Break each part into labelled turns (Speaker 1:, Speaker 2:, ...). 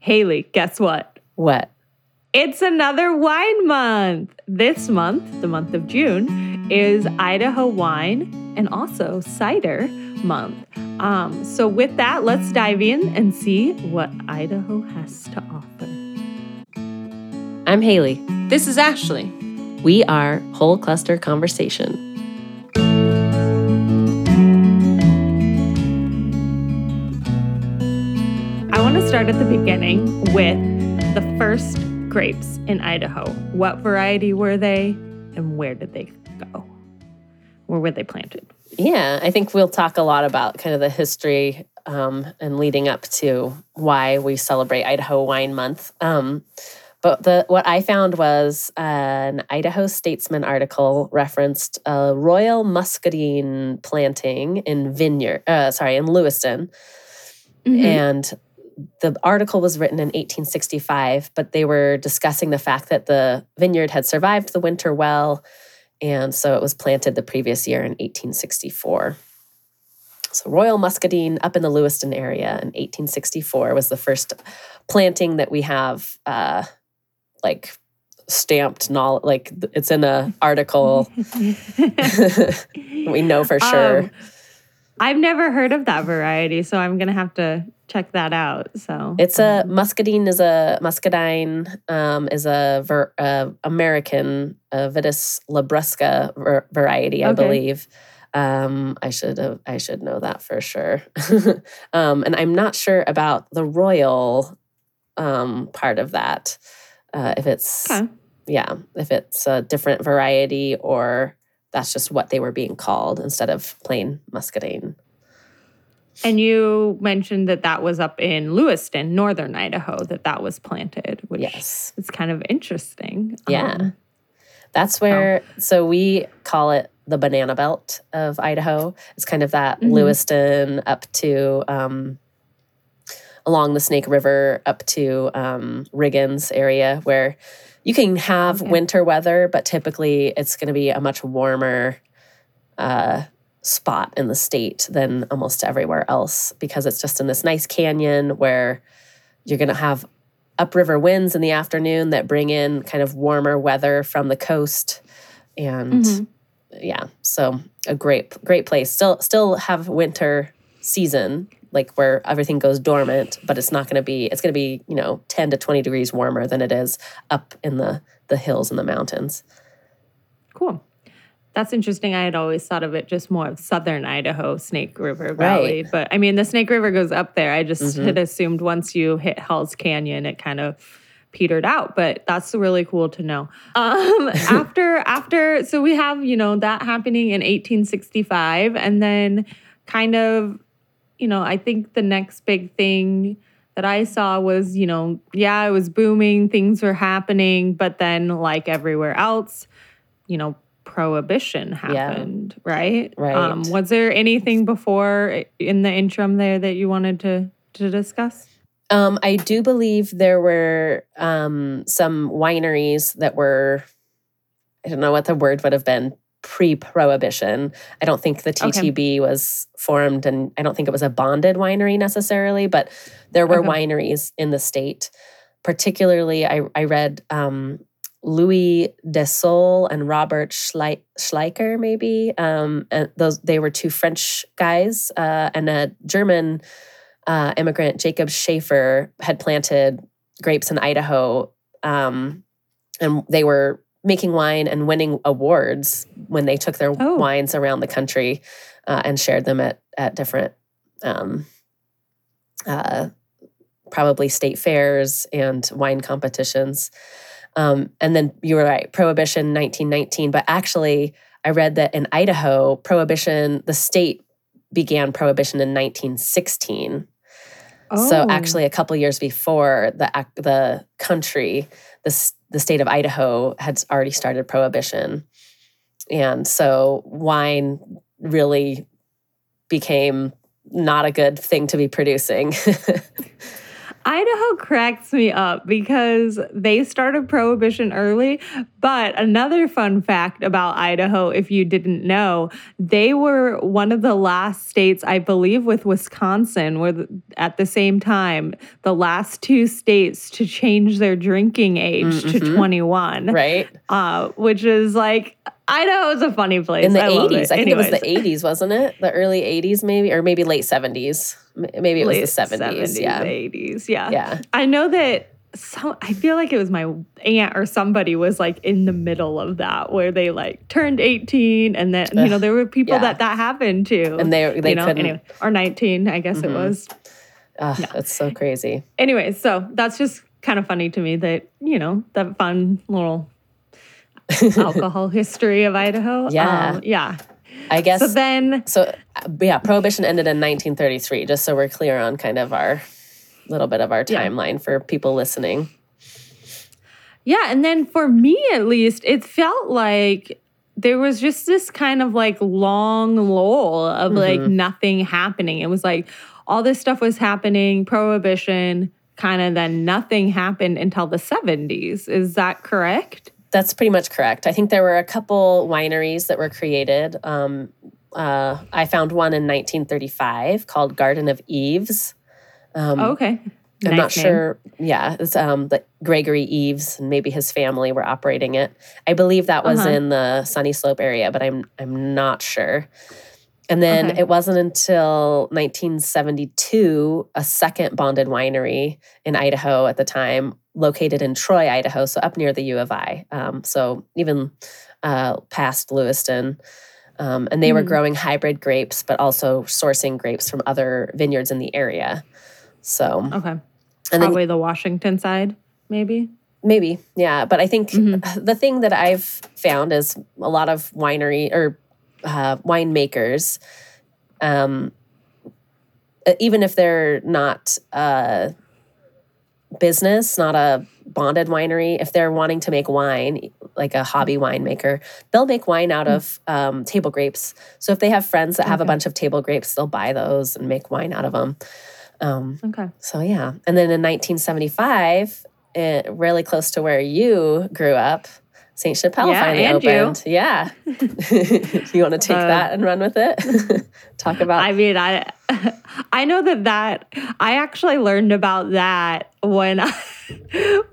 Speaker 1: Haley, guess what?
Speaker 2: What?
Speaker 1: It's another wine month. This month, the month of June, is Idaho wine and also cider month. Um, so, with that, let's dive in and see what Idaho has to offer.
Speaker 2: I'm Haley.
Speaker 3: This is Ashley.
Speaker 2: We are Whole Cluster Conversation.
Speaker 1: Want to start at the beginning with the first grapes in Idaho. What variety were they and where did they go? Where were they planted?
Speaker 2: Yeah, I think we'll talk a lot about kind of the history um, and leading up to why we celebrate Idaho Wine Month. Um, but the what I found was an Idaho Statesman article referenced a royal muscadine planting in Vineyard, uh, sorry, in Lewiston,
Speaker 1: Mm-hmm.
Speaker 2: and the article was written in 1865, but they were discussing the fact that the vineyard had survived the winter well, and so it was planted the previous year in 1864. So Royal Muscadine up in the Lewiston area in 1864 was the first planting that we have, uh, like stamped knowledge. Like it's in a article. we know for sure.
Speaker 1: Um, I've never heard of that variety, so I'm gonna have to check that out. So
Speaker 2: It's a muscadine is a muscadine um, is a ver, uh, American uh, Vitis labrusca ver- variety, I
Speaker 1: Okay.
Speaker 2: believe. Um, I should have, I should know that for sure. um, and I'm not sure about the royal um, part of that. Uh, if it's
Speaker 1: Okay.
Speaker 2: yeah, if it's a different variety or that's just what they were being called instead of plain muscadine.
Speaker 1: And you mentioned that that was up in Lewiston, northern Idaho, that that was planted, which
Speaker 2: Yes.
Speaker 1: is kind of interesting.
Speaker 2: Yeah.
Speaker 1: Um,
Speaker 2: That's where, so we call it the banana belt of Idaho. It's kind of that
Speaker 1: Mhm.
Speaker 2: Lewiston up to um, along the Snake River up to um, Riggins area where you can have
Speaker 1: Okay.
Speaker 2: winter weather, but typically it's going to be a much warmer uh, spot in the state than almost everywhere else because it's just in this nice canyon where you're going to have upriver winds in the afternoon that bring in kind of warmer weather from the coast and
Speaker 1: Mhm.
Speaker 2: yeah so a great great place still still have winter season like where everything goes dormant but it's not going to be it's going to be you know 10 to 20 degrees warmer than it is up in the the hills and the mountains
Speaker 1: Cool. That's interesting. I had always thought of it just more of southern Idaho, Snake River Valley. But I mean, the Snake River goes up there. I just
Speaker 2: Mhm.
Speaker 1: had assumed once you hit Hell's Canyon, it kind of petered out. But that's really cool to know. Um, after, after, so we have, you know, that happening in 1865. And then kind of, you know, I think the next big thing that I saw was, you know, yeah, it was booming, things were happening, but then like everywhere else, you know, prohibition happened, right?
Speaker 2: Right.
Speaker 1: Um, was there anything before in the interim there that you wanted to to discuss?
Speaker 2: um, i do believe there were um, some wineries that were i don't know what the word would have been pre-prohibition i don't think the
Speaker 1: Okay.
Speaker 2: ttb was formed and i don't think it was a bonded winery necessarily but there were
Speaker 1: Okay.
Speaker 2: wineries in the state particularly i, I read um, louis Delsol and robert Schlei- schleicher maybe um, and those they were two french guys uh, and a german uh, immigrant jacob schaefer had planted grapes in idaho um, and they were making wine and winning awards when they took their
Speaker 1: Oh.
Speaker 2: wines around the country uh, and shared them at at different um, uh, probably state fairs and wine competitions. Um, and then you were right, Prohibition 1919. But actually, I read that in Idaho, Prohibition, the state began Prohibition in 1916. So
Speaker 1: Oh.
Speaker 2: actually, a couple years before the the country, the the state of Idaho had already started prohibition, and so wine really became not a good thing to be producing.
Speaker 1: Idaho cracks me up because they started prohibition early. But another fun fact about Idaho, if you didn't know, they were one of the last states, I believe, with Wisconsin, were at the same time the last two states to change their drinking age
Speaker 2: Mm-hmm.
Speaker 1: to 21.
Speaker 2: Right.
Speaker 1: Uh, which is like, Idaho is a funny place.
Speaker 2: In the
Speaker 1: I
Speaker 2: 80s.
Speaker 1: it.
Speaker 2: I think it was the 80s, wasn't it? The early 80s, maybe, or maybe late 70s. Maybe it was the 70s. yeah.
Speaker 1: 80s. Yeah.
Speaker 2: Yeah.
Speaker 1: I know that so I feel like it was my aunt or somebody was like in the middle of that where they like turned 18 and then you know there were people
Speaker 2: yeah.
Speaker 1: that that happened to.
Speaker 2: And they, they
Speaker 1: you know,
Speaker 2: couldn't.
Speaker 1: anyway, or 19, I guess it
Speaker 2: Mhm.
Speaker 1: was.
Speaker 2: Ugh, That's so crazy.
Speaker 1: Anyway, so that's just kind of funny to me that, you know, that fun little alcohol history of Idaho.
Speaker 2: Yeah.
Speaker 1: Um, yeah.
Speaker 2: I guess
Speaker 1: So then
Speaker 2: So, uh, yeah, prohibition ended in 1933, just so we're clear on kind of our little bit of our
Speaker 1: Yeah.
Speaker 2: timeline for people listening.
Speaker 1: Yeah, and then for me at least, it felt like there was just this kind of like long lull of like nothing happening. It was like all this stuff was happening, prohibition, kind of then nothing happened until the 70s. Is that correct?
Speaker 2: That's pretty much correct. I think there were a couple wineries that were created. Um, uh, I found one in 1935 called Garden of Eves. Um,
Speaker 1: okay.
Speaker 2: I'm
Speaker 1: Nice
Speaker 2: not
Speaker 1: name.
Speaker 2: sure. Yeah, it's um, the Gregory Eves and maybe his family were operating it. I believe that was
Speaker 1: Uh-huh.
Speaker 2: in the Sunny Slope area, but I'm I'm not sure. And then
Speaker 1: Okay.
Speaker 2: it wasn't until 1972 a second bonded winery in Idaho at the time, located in Troy, Idaho, so up near the U of I. Um, so even uh, past Lewiston. Um, and they were
Speaker 1: Mhm.
Speaker 2: growing hybrid grapes, but also sourcing grapes from other vineyards in the area. So,
Speaker 1: Okay.
Speaker 2: and then
Speaker 1: Probably the Washington side, maybe.
Speaker 2: Maybe, yeah. But I think
Speaker 1: Mhm.
Speaker 2: the thing that I've found is a lot of winery or uh, winemakers, um, uh, even if they're not a business, not a bonded winery, if they're wanting to make wine, like a hobby winemaker, they'll make wine out of um, table grapes. So if they have friends that have a bunch of table grapes, they'll buy those and make wine out of them. Um,
Speaker 1: Okay.
Speaker 2: so yeah, and then in 1975, eh, really close to where you grew up, Saint Chapelle
Speaker 1: Yeah,
Speaker 2: finally
Speaker 1: and you.
Speaker 2: opened. Yeah, you want to take
Speaker 1: Uh,
Speaker 2: that and run with it? Talk about
Speaker 1: I mean, I I know that that I actually learned about that when I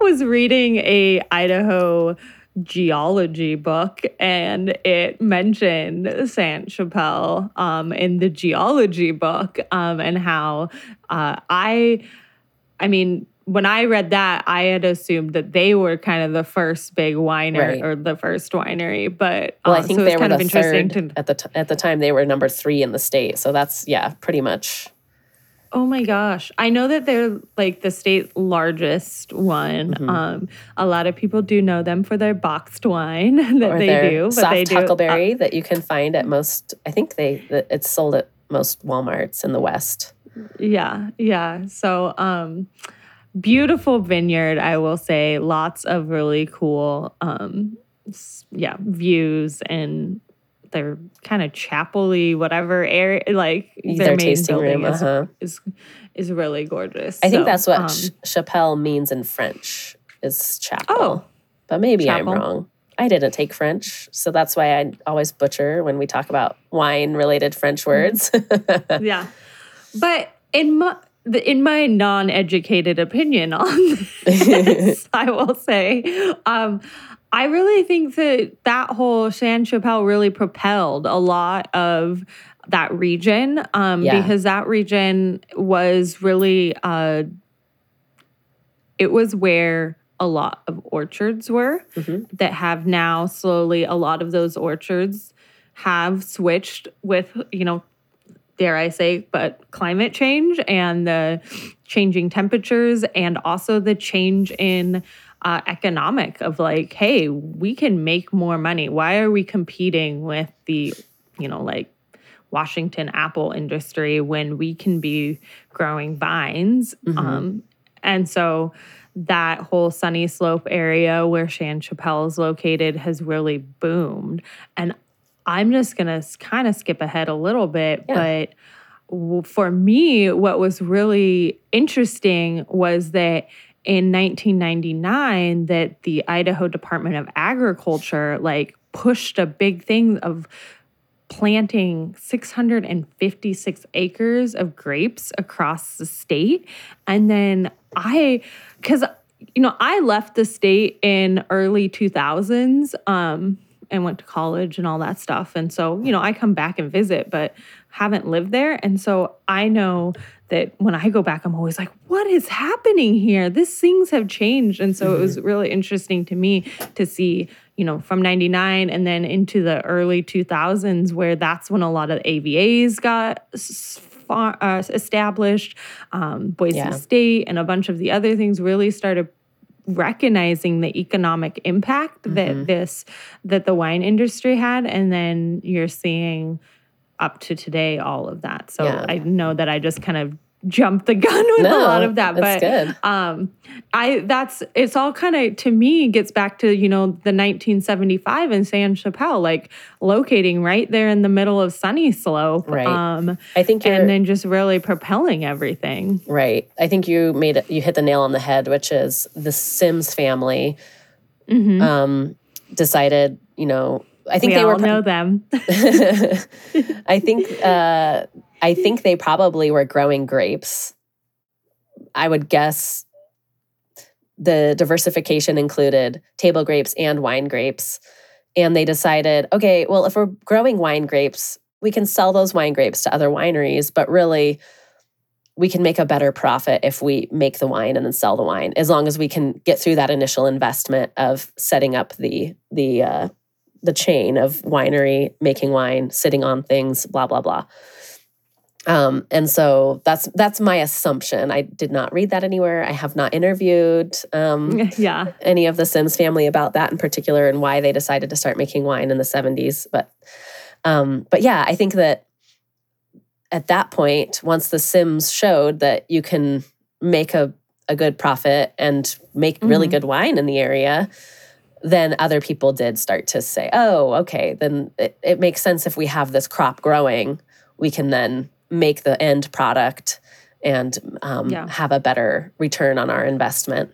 Speaker 1: was reading a Idaho geology book and it mentioned Saint Chapelle um, in the geology book um, and how uh, I I mean when I read that I had assumed that they were kind of the first big winery
Speaker 2: Right.
Speaker 1: or the first winery but
Speaker 2: Well,
Speaker 1: uh,
Speaker 2: I think
Speaker 1: so
Speaker 2: they were
Speaker 1: kind
Speaker 2: the
Speaker 1: of interesting
Speaker 2: third
Speaker 1: to
Speaker 2: at the t- at the time. They were number three in the state, so that's yeah, pretty much.
Speaker 1: Oh my gosh. I know that they're like the state largest one.
Speaker 2: Mm-hmm.
Speaker 1: Um, a lot of people do know them for their boxed wine that
Speaker 2: Or
Speaker 1: they do. But
Speaker 2: soft
Speaker 1: they do. uh,
Speaker 2: huckleberry that you can find at most. I think they it's sold at most WalMarts in the West.
Speaker 1: yeah, yeah. So um beautiful vineyard, I will say. Lots of really cool um yeah, views and they're kind of chapel-y, whatever area like
Speaker 2: Their,
Speaker 1: their main
Speaker 2: tasting
Speaker 1: building
Speaker 2: room.
Speaker 1: is,
Speaker 2: Uh-huh.
Speaker 1: is is really gorgeous.
Speaker 2: I think
Speaker 1: So,
Speaker 2: that's what
Speaker 1: um,
Speaker 2: ch- chapelle means in French is chapel.
Speaker 1: Oh.
Speaker 2: but maybe
Speaker 1: Chapel.
Speaker 2: I'm wrong. I didn't take French, so that's why I always butcher when we talk about wine-related French
Speaker 1: Mm-hmm.
Speaker 2: words.
Speaker 1: yeah but in my the- in my non-educated opinion on this i will say um i really think that that whole san chapelle really propelled a lot of that region um
Speaker 2: Yeah.
Speaker 1: because that region was really uh it was where a lot of orchards were
Speaker 2: Mhm.
Speaker 1: that have now slowly a lot of those orchards have switched with you know dare I say, but climate change and the changing temperatures, and also the change in uh, economic of like, hey, we can make more money. Why are we competing with the, you know, like Washington apple industry when we can be growing vines? Um, and so that whole sunny slope area where Shan Chapelle is located has really boomed. And I'm just going to kind of skip ahead a little bit,
Speaker 2: Yeah.
Speaker 1: but for me, what was really interesting was that in 1999 that the Idaho Department of Agriculture like pushed a big thing of planting 656 acres of grapes across the state and then I cuz you know I left the state in early 2000s um and went to college and all that stuff and so you know I come back and visit but haven't lived there and so I know that when I go back, I'm always like, what is happening here? These things have changed. And so mm-hmm. it was really interesting to me to see, you know, from 99 and then into the early 2000s, where that's when a lot of AVAs got uh, established, um, Boise yeah. State, and a bunch of the other things really started recognizing the economic impact mm-hmm. that this that the wine industry had and then you're seeing up to today all of that. So yeah. I know that I just kind of jumped the gun with no, a lot of that but good. um i that's it's all kind of to me gets back to you know the 1975 in san Chapelle like locating right there in the middle of sunny slope
Speaker 2: right um i think
Speaker 1: and then just really propelling everything
Speaker 2: right i think you made it you hit the nail on the head which is the Symms family mm-hmm. um decided you know I think
Speaker 1: we
Speaker 2: they
Speaker 1: were know them.
Speaker 2: I think uh, I think they probably were growing grapes. I would guess the diversification included table grapes and wine grapes. And they decided, okay, well, if we're growing wine grapes, we can sell those wine grapes to other wineries, but really we can make a better profit if we make the wine and then sell the wine as long as we can get through that initial investment of setting up the the uh, the chain of winery making wine sitting on things blah blah blah um, and so that's that's my assumption. I did not read that anywhere. I have not interviewed um,
Speaker 1: yeah.
Speaker 2: any of the Symms family about that in particular and why they decided to start making wine in the 70s. But um, but yeah, I think that at that point, once the Symms showed that you can make a, a good profit and make really mm-hmm. good wine in the area, then other people did start to say, oh, okay, then it, it makes sense if we have this crop growing, we can then make the end product and um, yeah. have a better return on our investment.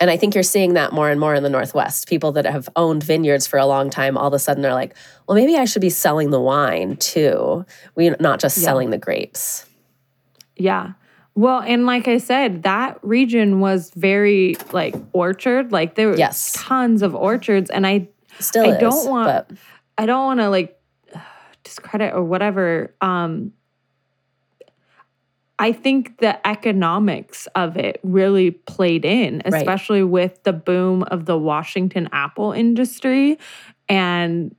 Speaker 2: And I think you're seeing that more and more in the Northwest. People that have owned vineyards for a long time all of a sudden they're like, well, maybe I should be selling the wine too. We not just yeah. selling the grapes.
Speaker 1: Yeah. Well, and like I said, that region was very like orchard. Like there were yes. tons of orchards. And I
Speaker 2: still
Speaker 1: I
Speaker 2: is,
Speaker 1: don't want but... I don't want to like discredit or whatever um I think the economics of it really played in, especially right. with the boom of the Washington apple industry and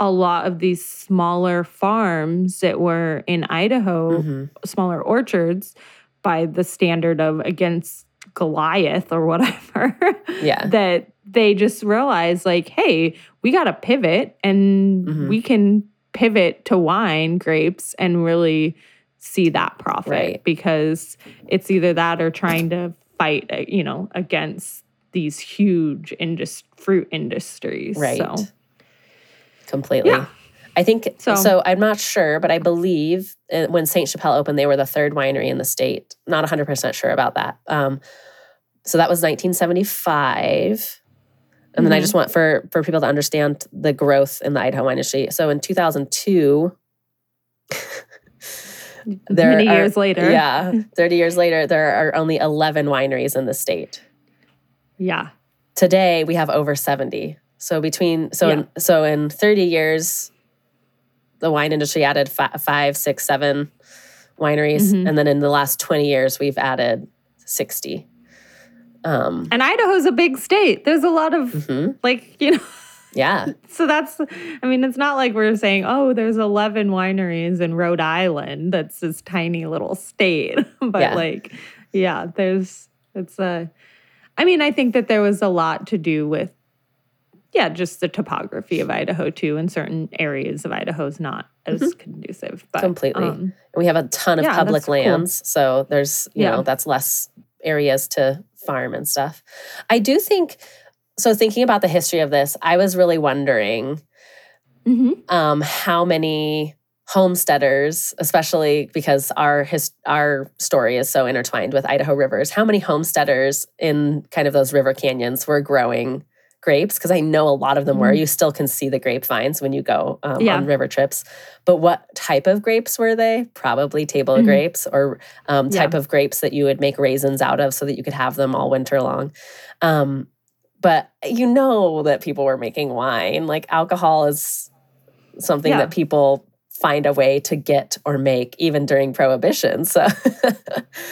Speaker 1: a lot of these smaller farms that were in Idaho, mm-hmm. smaller orchards, by the standard of against Goliath or whatever.
Speaker 2: Yeah.
Speaker 1: that they just realized, like, hey, we got to pivot and mm-hmm. we can pivot to wine grapes and really see that profit right. because it's either that or trying to fight uh, you know against these huge indus- fruit industries
Speaker 2: right so completely yeah. I think so. so. I'm not sure, but I believe uh, when Saint Chapelle opened, they were the third winery in the state. Not 100% sure about that. Um, so that was 1975. And then mm-hmm. I just want for for people to understand the growth in the Idaho wine industry. So in 2002,
Speaker 1: there many are, years later,
Speaker 2: yeah, 30 years later, there are only 11 wineries in the state.
Speaker 1: Yeah.
Speaker 2: Today we have over 70. So between so yeah. in, so in 30 years, the wine industry added five, five six, seven wineries, mm-hmm. and then in the last 20 years we've added 60.
Speaker 1: Um, and Idaho's a big state. There's a lot of mm-hmm. like, you know.
Speaker 2: Yeah.
Speaker 1: so that's, I mean, it's not like we're saying, oh, there's 11 wineries in Rhode Island. That's this tiny little state. but yeah. like, yeah, there's, it's a, I mean, I think that there was a lot to do with, yeah, just the topography of Idaho too. In certain areas of Idaho is not as mm-hmm. conducive. But
Speaker 2: completely. Um, we have a ton of yeah, public lands. Cool. So there's, you yeah. know, that's less areas to farm and stuff. I do think so. Thinking about the history of this, I was really wondering mm-hmm. um, how many homesteaders, especially because our his, our story is so intertwined with Idaho rivers. How many homesteaders in kind of those river canyons were growing grapes? Because I know a lot of them mm-hmm. were. You still can see the grapevines when you go um, yeah. on river trips. But what type of grapes were they? Probably table mm-hmm. grapes or um, type yeah. of grapes that you would make raisins out of so that you could have them all winter long. Um, but you know that people were making wine. Like alcohol is something yeah. that people find a way to get or make even during prohibition. So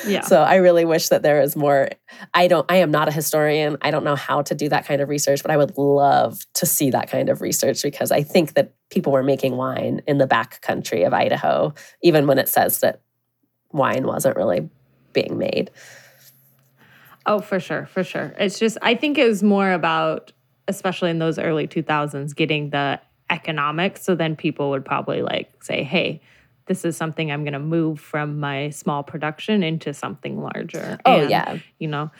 Speaker 2: yeah. so i really wish that there is more. I don't i am not a historian. I don't know how to do that kind of research but i would love to see that kind of research because i think that people were making wine in the back country of idaho even when it says that wine wasn't really being made.
Speaker 1: Oh for sure for sure. It's just i think it was more about especially in those early 2000s getting the economics. So then people would probably like say, hey, this is something I'm going to move from my small production into something larger.
Speaker 2: Oh, and, yeah.
Speaker 1: You know,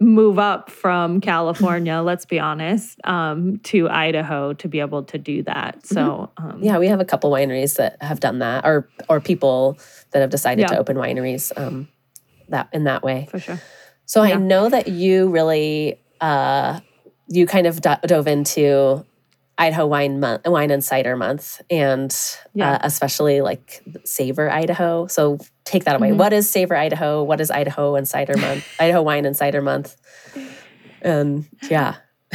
Speaker 1: move up from California, let's be honest, um, to Idaho to be able to do that. So,
Speaker 2: mm-hmm. um, yeah, we have a couple wineries that have done that, or or people that have decided yeah. to open wineries um, that in that way.
Speaker 1: For sure.
Speaker 2: So yeah. I know that you really uh, you kind of dove into Idaho Wine Month, Wine and Cider Month, and yeah. uh, especially like Savor Idaho. So take that away. Mm-hmm. What is Savor Idaho? What is Idaho and Cider Month? Idaho Wine and Cider Month. And yeah.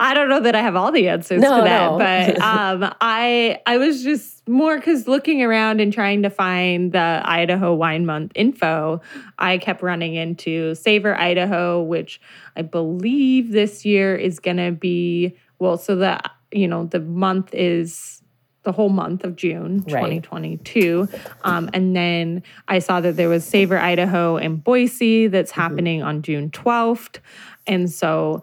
Speaker 1: I don't know that I have all the answers no, to that, no. but um, I I was just more because looking around and trying to find the Idaho Wine Month info, I kept running into Savor Idaho, which I believe this year is going to be well, so that, you know, the month is the whole month of June 2022. Right. Um, and then I saw that there was Savor Idaho in Boise that's mm-hmm. happening on June 12th. And so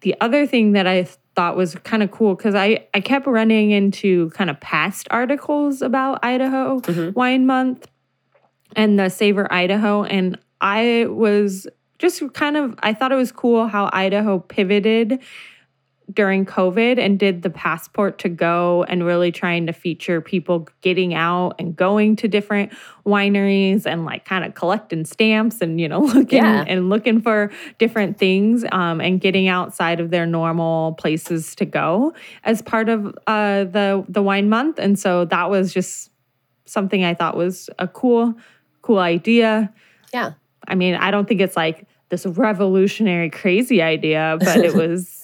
Speaker 1: the other thing that I thought was kind of cool because I, I kept running into kind of past articles about Idaho mm-hmm. Wine Month and the Savor Idaho. And I was just kind of, I thought it was cool how Idaho pivoted during COVID and did the passport to go and really trying to feature people getting out and going to different wineries and like kind of collecting stamps and you know looking yeah. and looking for different things um, and getting outside of their normal places to go as part of uh, the the wine month and so that was just something I thought was a cool cool idea.
Speaker 2: Yeah.
Speaker 1: I mean, I don't think it's like this revolutionary crazy idea, but it was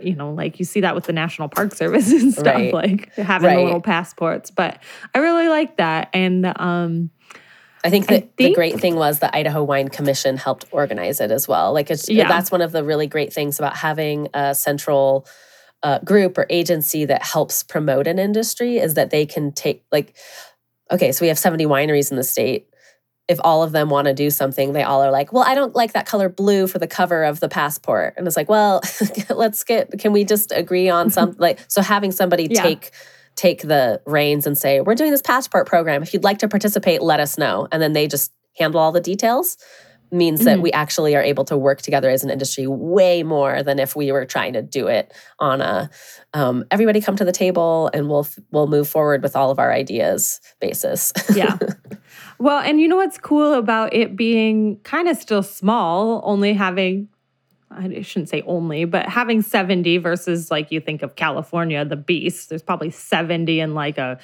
Speaker 1: you know, like you see that with the National Park Service and stuff, right. like having right. the little passports. But I really like that. And um,
Speaker 2: I think that I think, the great thing was the Idaho Wine Commission helped organize it as well. Like it's yeah. that's one of the really great things about having a central uh, group or agency that helps promote an industry is that they can take like okay, so we have 70 wineries in the state if all of them want to do something, they all are like, well, I don't like that color blue for the cover of the passport. And it's like, well, let's get, can we just agree on something? like, so having somebody yeah. take, take the reins and say, we're doing this passport program. If you'd like to participate, let us know. And then they just handle all the details means mm-hmm. that we actually are able to work together as an industry way more than if we were trying to do it on a um, everybody come to the table and we'll we'll move forward with all of our ideas basis.
Speaker 1: yeah. Well, and you know what's cool about it being kind of still small, only having I shouldn't say only, but having 70 versus like you think of California, the beast, there's probably 70 in like a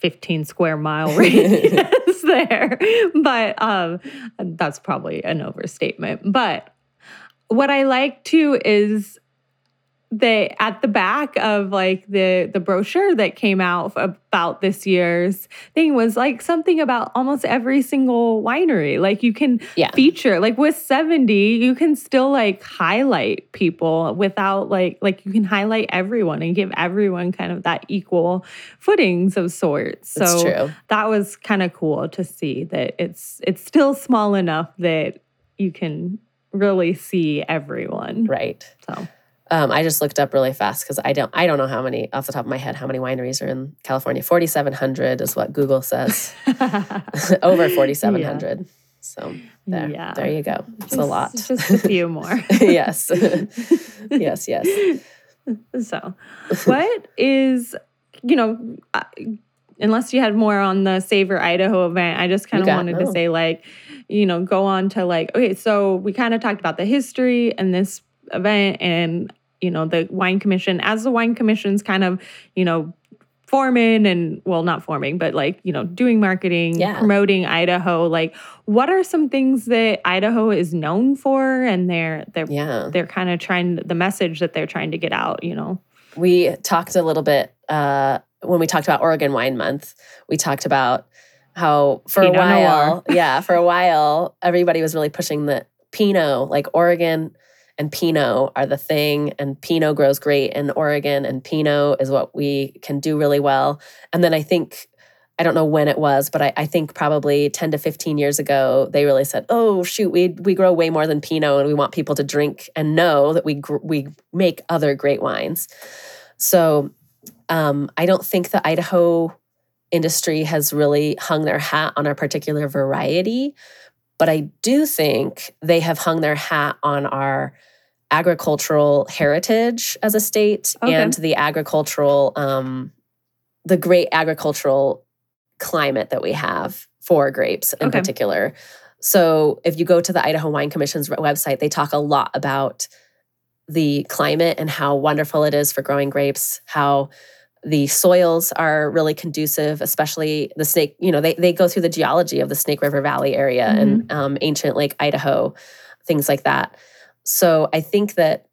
Speaker 1: 15 square mile radius there. But um, that's probably an overstatement. But what I like too is they at the back of like the the brochure that came out about this year's thing was like something about almost every single winery. Like you can yeah. feature like with 70 you can still like highlight people without like like you can highlight everyone and give everyone kind of that equal footings of sorts. So that was kind of cool to see that it's it's still small enough that you can really see everyone.
Speaker 2: Right. So um, I just looked up really fast because I don't I don't know how many off the top of my head how many wineries are in California. Forty seven hundred is what Google says. Over forty seven hundred. Yeah. So there, yeah. there you go. It's just, a lot.
Speaker 1: Just a few more.
Speaker 2: yes. yes. Yes.
Speaker 1: So, what is you know? unless you had more on the Savor Idaho event, I just kind of wanted to say like, you know, go on to like, okay, so we kind of talked about the history and this event and you know the wine commission as the wine commission's kind of you know forming and well not forming but like you know doing marketing yeah. promoting idaho like what are some things that idaho is known for and they're they're yeah. they're kind of trying the message that they're trying to get out you know
Speaker 2: we talked a little bit uh when we talked about oregon wine month we talked about how for Pinot a while yeah for a while everybody was really pushing the pinot like oregon and Pinot are the thing. And Pinot grows great in Oregon, and Pinot is what we can do really well. And then I think, I don't know when it was, but I, I think probably 10 to 15 years ago, they really said, oh, shoot, we, we grow way more than Pinot, and we want people to drink and know that we, gr- we make other great wines. So um, I don't think the Idaho industry has really hung their hat on a particular variety but I do think they have hung their hat on our agricultural heritage as a state okay. and the agricultural, um, the great agricultural climate that we have for grapes in okay. particular. So if you go to the Idaho Wine Commission's website, they talk a lot about the climate and how wonderful it is for growing grapes, how the soils are really conducive, especially the snake, you know, they, they go through the geology of the Snake River Valley area mm-hmm. and um, ancient Lake Idaho, things like that. So I think that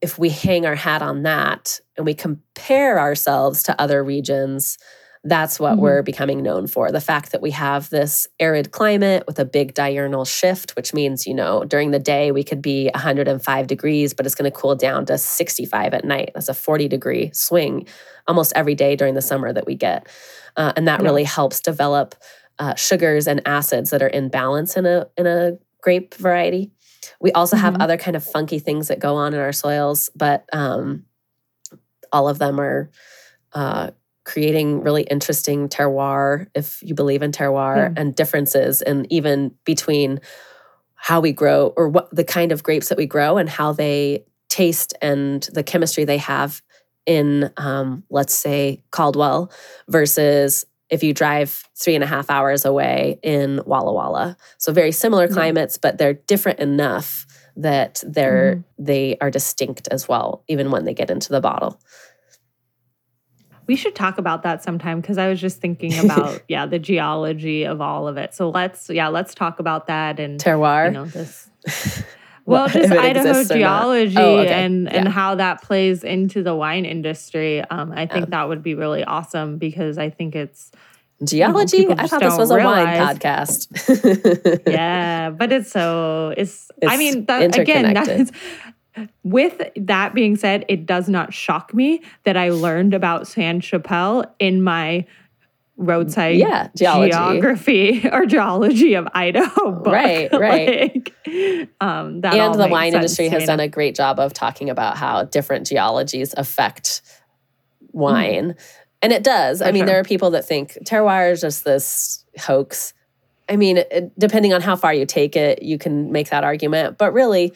Speaker 2: if we hang our hat on that and we compare ourselves to other regions, that's what mm-hmm. we're becoming known for. The fact that we have this arid climate with a big diurnal shift, which means, you know, during the day we could be 105 degrees, but it's going to cool down to 65 at night. That's a 40 degree swing almost every day during the summer that we get. Uh, and that yeah. really helps develop uh, sugars and acids that are in balance in a in a grape variety. We also mm-hmm. have other kind of funky things that go on in our soils, but um, all of them are uh, creating really interesting terroir, if you believe in terroir, and differences, and even between how we grow or what the kind of grapes that we grow and how they taste and the chemistry they have in, um, let's say, Caldwell versus if you drive three and a half hours away in Walla Walla. So very similar climates, but they're different enough that they're mm. they are distinct as well, even when they get into the bottle.
Speaker 1: We should talk about that sometime because I was just thinking about yeah the geology of all of it. So let's yeah let's talk about that and
Speaker 2: terroir.
Speaker 1: You know this. well, just Idaho geology oh, okay. and yeah. and how that plays into the wine industry. Um, I think that would be really awesome because I think it's
Speaker 2: geology. You know, I thought this was realize. a wine podcast.
Speaker 1: yeah, but it's so it's. it's I mean, that, again, that is with that being said, it does not shock me that I learned about San Chapelle in my roadside
Speaker 2: yeah, geology.
Speaker 1: geography or geology of Idaho book.
Speaker 2: Right, right. like, um, and the wine industry has done a great job of talking about how different geologies affect wine. Mm. And it does. For I mean, sure. there are people that think terroir is just this hoax. I mean, it, depending on how far you take it, you can make that argument. But really,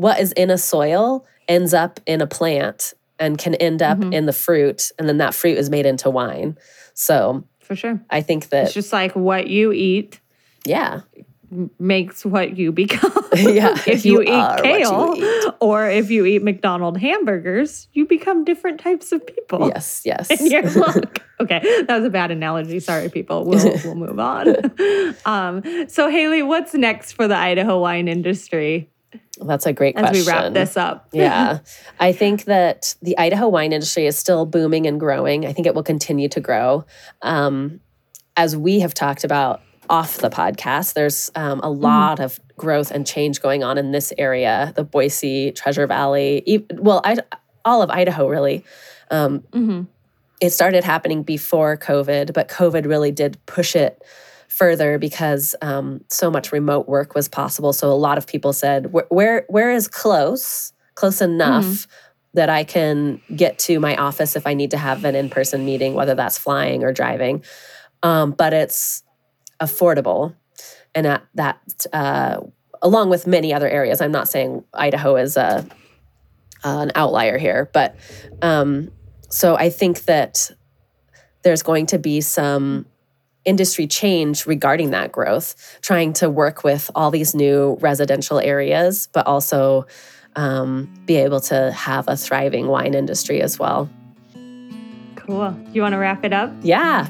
Speaker 2: what is in a soil ends up in a plant and can end up mm-hmm. in the fruit and then that fruit is made into wine. So
Speaker 1: for sure.
Speaker 2: I think that
Speaker 1: it's just like what you eat
Speaker 2: yeah.
Speaker 1: makes what you become. Yeah if you, you eat kale you eat. or if you eat mcdonald hamburgers you become different types of people.
Speaker 2: Yes yes.
Speaker 1: And you're like okay that was a bad analogy. Sorry people. We'll, we'll move on. Um, so haley what's next for the idaho wine industry
Speaker 2: that's a great
Speaker 1: As
Speaker 2: question.
Speaker 1: As we wrap this up.
Speaker 2: yeah. I think that the Idaho wine industry is still booming and growing. I think it will continue to grow. Um, as we have talked about off the podcast, there's um, a mm-hmm. lot mm-hmm. of growth and change going on in this area, the Boise, Treasure Valley, well, I, all of Idaho, really. Um, mm-hmm. It started happening before COVID, but COVID really did push it further because um, so much remote work was possible. So a lot of people said, "Where where is close, close enough?" Mm-hmm. That I can get to my office if I need to have an in person meeting, whether that's flying or driving. Um, but it's affordable. And at that, uh, along with many other areas, I'm not saying Idaho is a, uh, an outlier here, but um, so I think that there's going to be some industry change regarding that growth, trying to work with all these new residential areas, but also um, be able to have a thriving wine industry as well.
Speaker 1: Cool. Do you want to wrap it up?
Speaker 2: Yeah.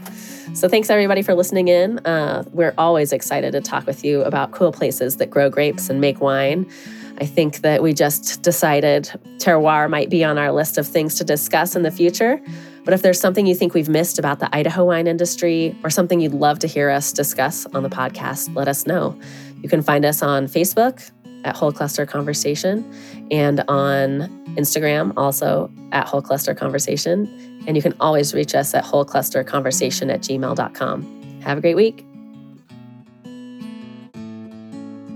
Speaker 2: So thanks everybody for listening in. Uh, we're always excited to talk with you about cool places that grow grapes and make wine. I think that we just decided terroir might be on our list of things to discuss in the future. But if there's something you think we've missed about the Idaho wine industry or something you'd love to hear us discuss on the podcast, let us know. You can find us on Facebook at Whole Cluster Conversation and on Instagram also at Whole Cluster Conversation. And you can always reach us at wholeclusterconversation at gmail.com. Have a great week.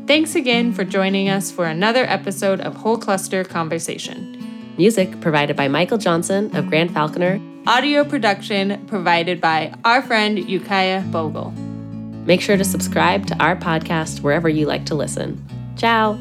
Speaker 1: Thanks again for joining us for another episode of Whole Cluster Conversation.
Speaker 2: Music provided by Michael Johnson of Grand Falconer.
Speaker 1: Audio production provided by our friend Ukiah Bogle.
Speaker 2: Make sure to subscribe to our podcast wherever you like to listen. Ciao.